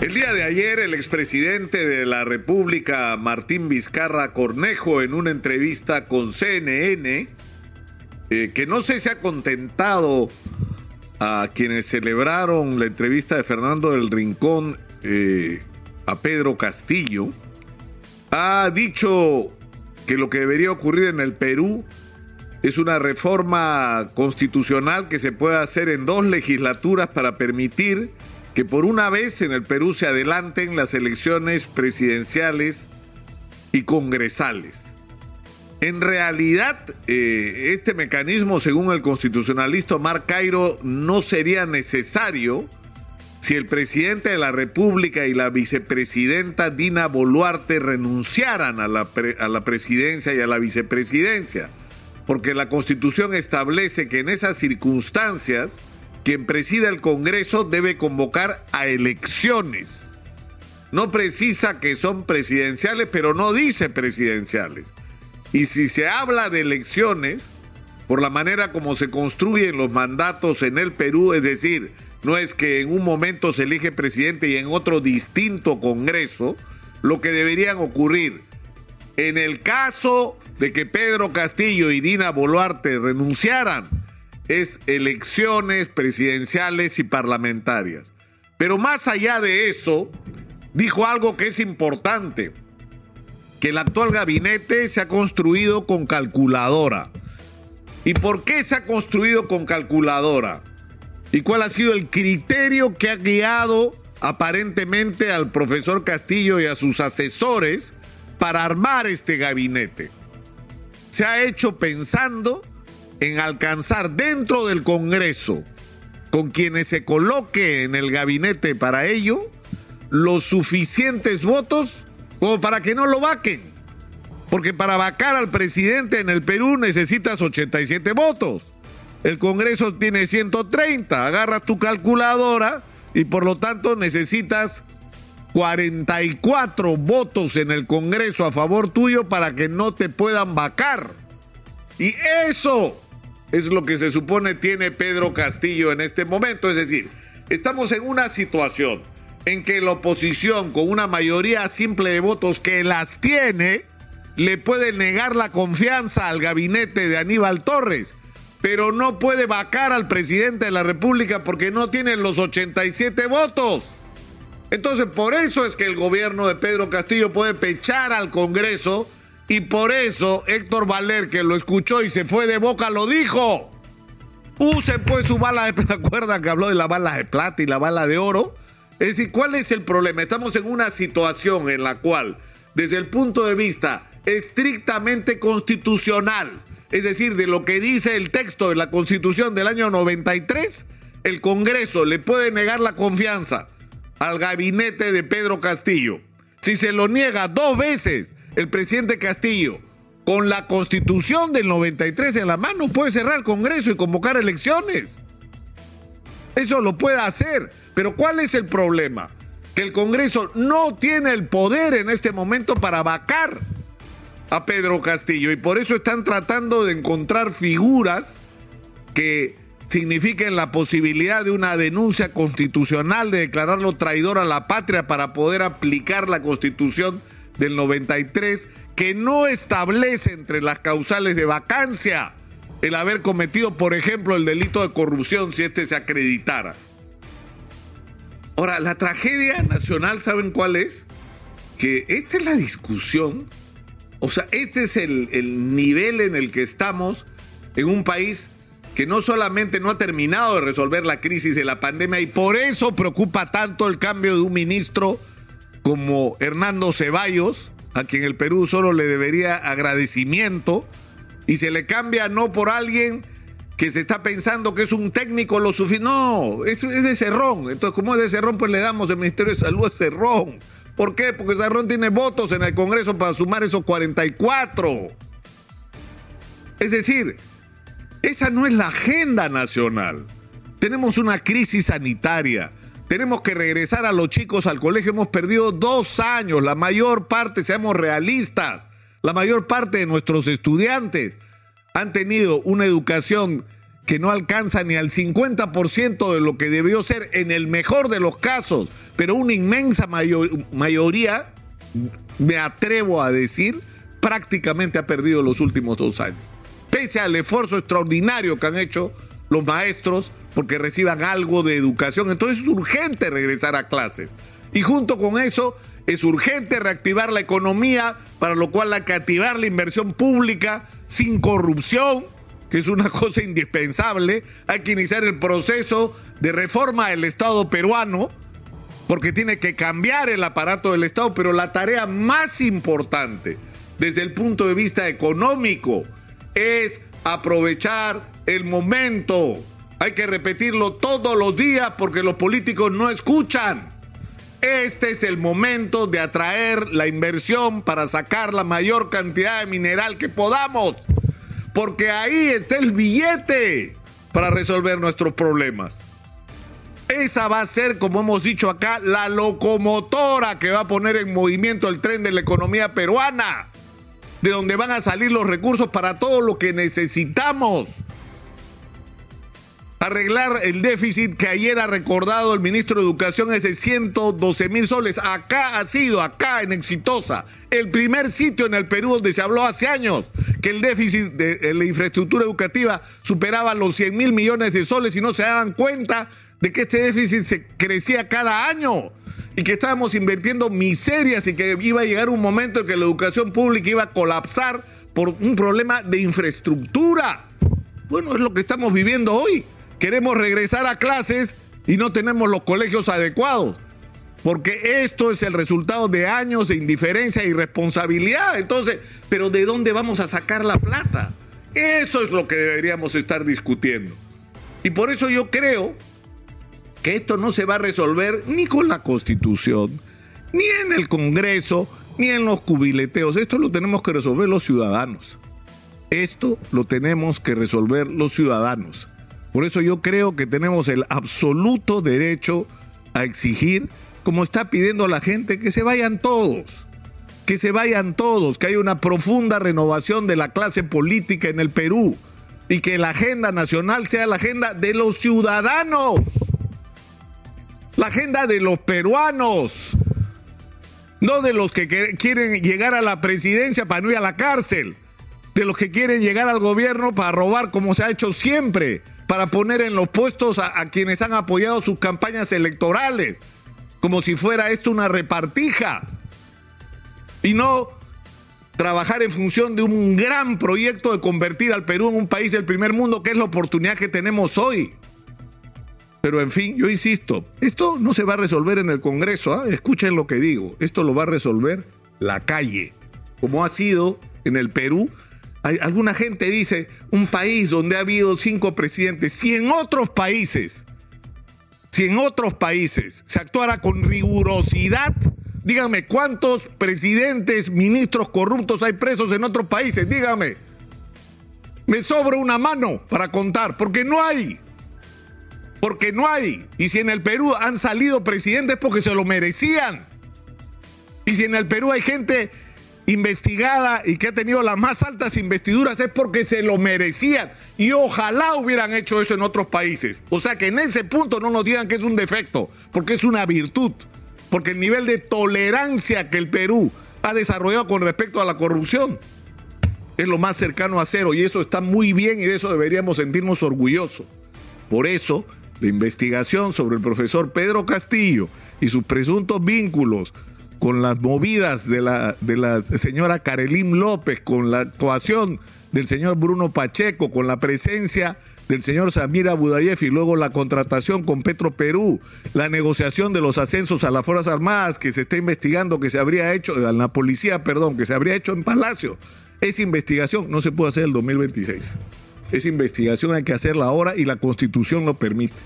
El día de ayer, el expresidente de la República, Martín Vizcarra Cornejo, en una entrevista con CNN, eh, que no sé si ha contentado a quienes celebraron la entrevista de Fernando del Rincón eh, a Pedro Castillo, ha dicho que lo que debería ocurrir en el Perú es una reforma constitucional que se puede hacer en dos legislaturas para permitir que por una vez en el Perú se adelanten las elecciones presidenciales y congresales. En realidad, eh, este mecanismo, según el constitucionalista Omar Cairo, no sería necesario si el presidente de la República y la vicepresidenta Dina Boluarte renunciaran a la, a la presidencia y a la vicepresidencia, porque la constitución establece que en esas circunstancias, quien presida el Congreso debe convocar a elecciones. No precisa que son presidenciales, pero no dice presidenciales. Y si se habla de elecciones, por la manera como se construyen los mandatos en el Perú, es decir, no es que en un momento se elige presidente y en otro distinto Congreso, lo que deberían ocurrir. En el caso de que Pedro Castillo y Dina Boluarte renunciaran, es elecciones presidenciales y parlamentarias. Pero más allá de eso, dijo algo que es importante, que el actual gabinete se ha construido con calculadora. ¿Y por qué se ha construido con calculadora? ¿Y cuál ha sido el criterio que ha guiado aparentemente al profesor Castillo y a sus asesores para armar este gabinete? Se ha hecho pensando en alcanzar dentro del Congreso, con quienes se coloque en el gabinete para ello, los suficientes votos como para que no lo vaquen. Porque para vacar al presidente en el Perú necesitas 87 votos. El Congreso tiene 130. Agarras tu calculadora y por lo tanto necesitas 44 votos en el Congreso a favor tuyo para que no te puedan vacar. Y eso es lo que se supone tiene Pedro Castillo en este momento. Es decir, estamos en una situación en que la oposición, con una mayoría simple de votos que las tiene, le puede negar la confianza al gabinete de Aníbal Torres, pero no puede vacar al presidente de la República porque no tiene los 87 votos. Entonces, por eso es que el gobierno de Pedro Castillo puede pechar al Congreso y por eso Héctor Valer, que lo escuchó y se fue de boca, lo dijo. Use pues su bala de plata. ¿Acuerdan que habló de la bala de plata y la bala de oro? Es decir, ¿cuál es el problema? Estamos en una situación en la cual, desde el punto de vista estrictamente constitucional, es decir, de lo que dice el texto de la Constitución del año 93, el Congreso le puede negar la confianza al gabinete de Pedro Castillo. Si se lo niega dos veces el presidente Castillo, con la constitución del 93 en la mano, puede cerrar el Congreso y convocar elecciones. Eso lo puede hacer. Pero ¿cuál es el problema? Que el Congreso no tiene el poder en este momento para vacar a Pedro Castillo y por eso están tratando de encontrar figuras que signifiquen la posibilidad de una denuncia constitucional de declararlo traidor a la patria para poder aplicar la constitución del 93 que no establece entre las causales de vacancia el haber cometido, por ejemplo, el delito de corrupción si este se acreditara. Ahora, la tragedia nacional, ¿saben cuál es? Que esta es la discusión, o sea, este es el, el nivel en el que estamos en un país que no solamente no ha terminado de resolver la crisis de la pandemia y por eso preocupa tanto el cambio de un ministro como Hernando Ceballos, a quien el Perú solo le debería agradecimiento, y se le cambia no por alguien que se está pensando que es un técnico lo suficiente. No, es, es de Cerrón. Entonces, como es de Cerrón, pues le damos el Ministerio de Salud a Cerrón. ¿Por qué? Porque Cerrón tiene votos en el Congreso para sumar esos 44. Es decir, esa no es la agenda nacional. Tenemos una crisis sanitaria tenemos que regresar a los chicos al colegio. Hemos perdido dos años. La mayor parte, seamos realistas, la mayor parte de nuestros estudiantes han tenido una educación que no alcanza ni al 50% de lo que debió ser en el mejor de los casos, pero una inmensa mayoría, me atrevo a decir, prácticamente ha perdido los últimos dos años. Pese al esfuerzo extraordinario que han hecho los maestros porque reciban algo de educación, entonces es urgente regresar a clases. Y junto con eso, es urgente reactivar la economía, para lo cual hay que activar la inversión pública sin corrupción, que es una cosa indispensable. Hay que iniciar el proceso de reforma del Estado peruano, porque tiene que cambiar el aparato del Estado, pero la tarea más importante desde el punto de vista económico es aprovechar el momento. Hay que repetirlo todos los días porque los políticos no escuchan. Este es el momento de atraer la inversión para sacar la mayor cantidad de mineral que podamos porque ahí está el billete para resolver nuestros problemas. Esa va a ser, como hemos dicho acá, la locomotora que va a poner en movimiento el tren de la economía peruana, de donde van a salir los recursos para todo lo que necesitamos arreglar el déficit que ayer ha recordado el ministro de Educación es de 112 mil soles. Acá ha sido, acá en Exitosa, el primer sitio en el Perú donde se habló hace años que el déficit de la infraestructura educativa superaba los 100 mil millones de soles y no se daban cuenta de que este déficit se crecía cada año y que estábamos invirtiendo miserias y que iba a llegar un momento en que la educación pública iba a colapsar por un problema de infraestructura. Bueno, es lo que estamos viviendo hoy queremos regresar a clases y no tenemos los colegios adecuados. Porque esto es el resultado de años de indiferencia y irresponsabilidad. Entonces, ¿pero de dónde vamos a sacar la plata? Eso es lo que deberíamos estar discutiendo. Y por eso yo creo que esto no se va a resolver ni con la Constitución, ni en el Congreso, ni en los cubileteos. Esto lo tenemos que resolver los ciudadanos. Esto lo tenemos que resolver los ciudadanos. Por eso yo creo que tenemos el absoluto derecho a exigir, como está pidiendo la gente, que se vayan todos, que se vayan todos, que haya una profunda renovación de la clase política en el Perú y que la agenda nacional sea la agenda de los ciudadanos, la agenda de los peruanos, no de los que quieren llegar a la presidencia para no ir a la cárcel, de los que quieren llegar al gobierno para robar como se ha hecho siempre para poner en los puestos a, quienes han apoyado sus campañas electorales, como si fuera esto una repartija, y no trabajar en función de un gran proyecto de convertir al Perú en un país del primer mundo, que es la oportunidad que tenemos hoy. Pero en fin, yo insisto, esto no se va a resolver en el Congreso, ¿ah? escuchen lo que digo, esto lo va a resolver la calle, como ha sido en el Perú alguna gente dice, un país donde ha habido cinco presidentes, si en otros países, si en otros países se actuara con rigurosidad, díganme, ¿cuántos presidentes, ministros corruptos hay presos en otros países? Díganme. Me sobra una mano para contar, porque no hay. Porque no hay. Y si en el Perú han salido presidentes porque se lo merecían. Y si en el Perú hay gente investigada y que ha tenido las más altas investiduras es porque se lo merecían. Y ojalá hubieran hecho eso en otros países. O sea que en ese punto no nos digan que es un defecto, porque es una virtud. Porque el nivel de tolerancia que el Perú ha desarrollado con respecto a la corrupción es lo más cercano a cero. Y eso está muy bien y de eso deberíamos sentirnos orgullosos. Por eso, la investigación sobre el profesor Pedro Castillo y sus presuntos vínculos con las movidas de la, señora Karelim López, con la actuación del señor Bruno Pacheco, con la presencia del señor Samir Abudayev y luego la contratación con Petro Perú, la negociación de los ascensos a las Fuerzas Armadas que se está investigando, que se habría hecho, a la policía, perdón, que se habría hecho en Palacio. Esa investigación no se puede hacer en el 2026. Esa investigación hay que hacerla ahora y la Constitución lo permite.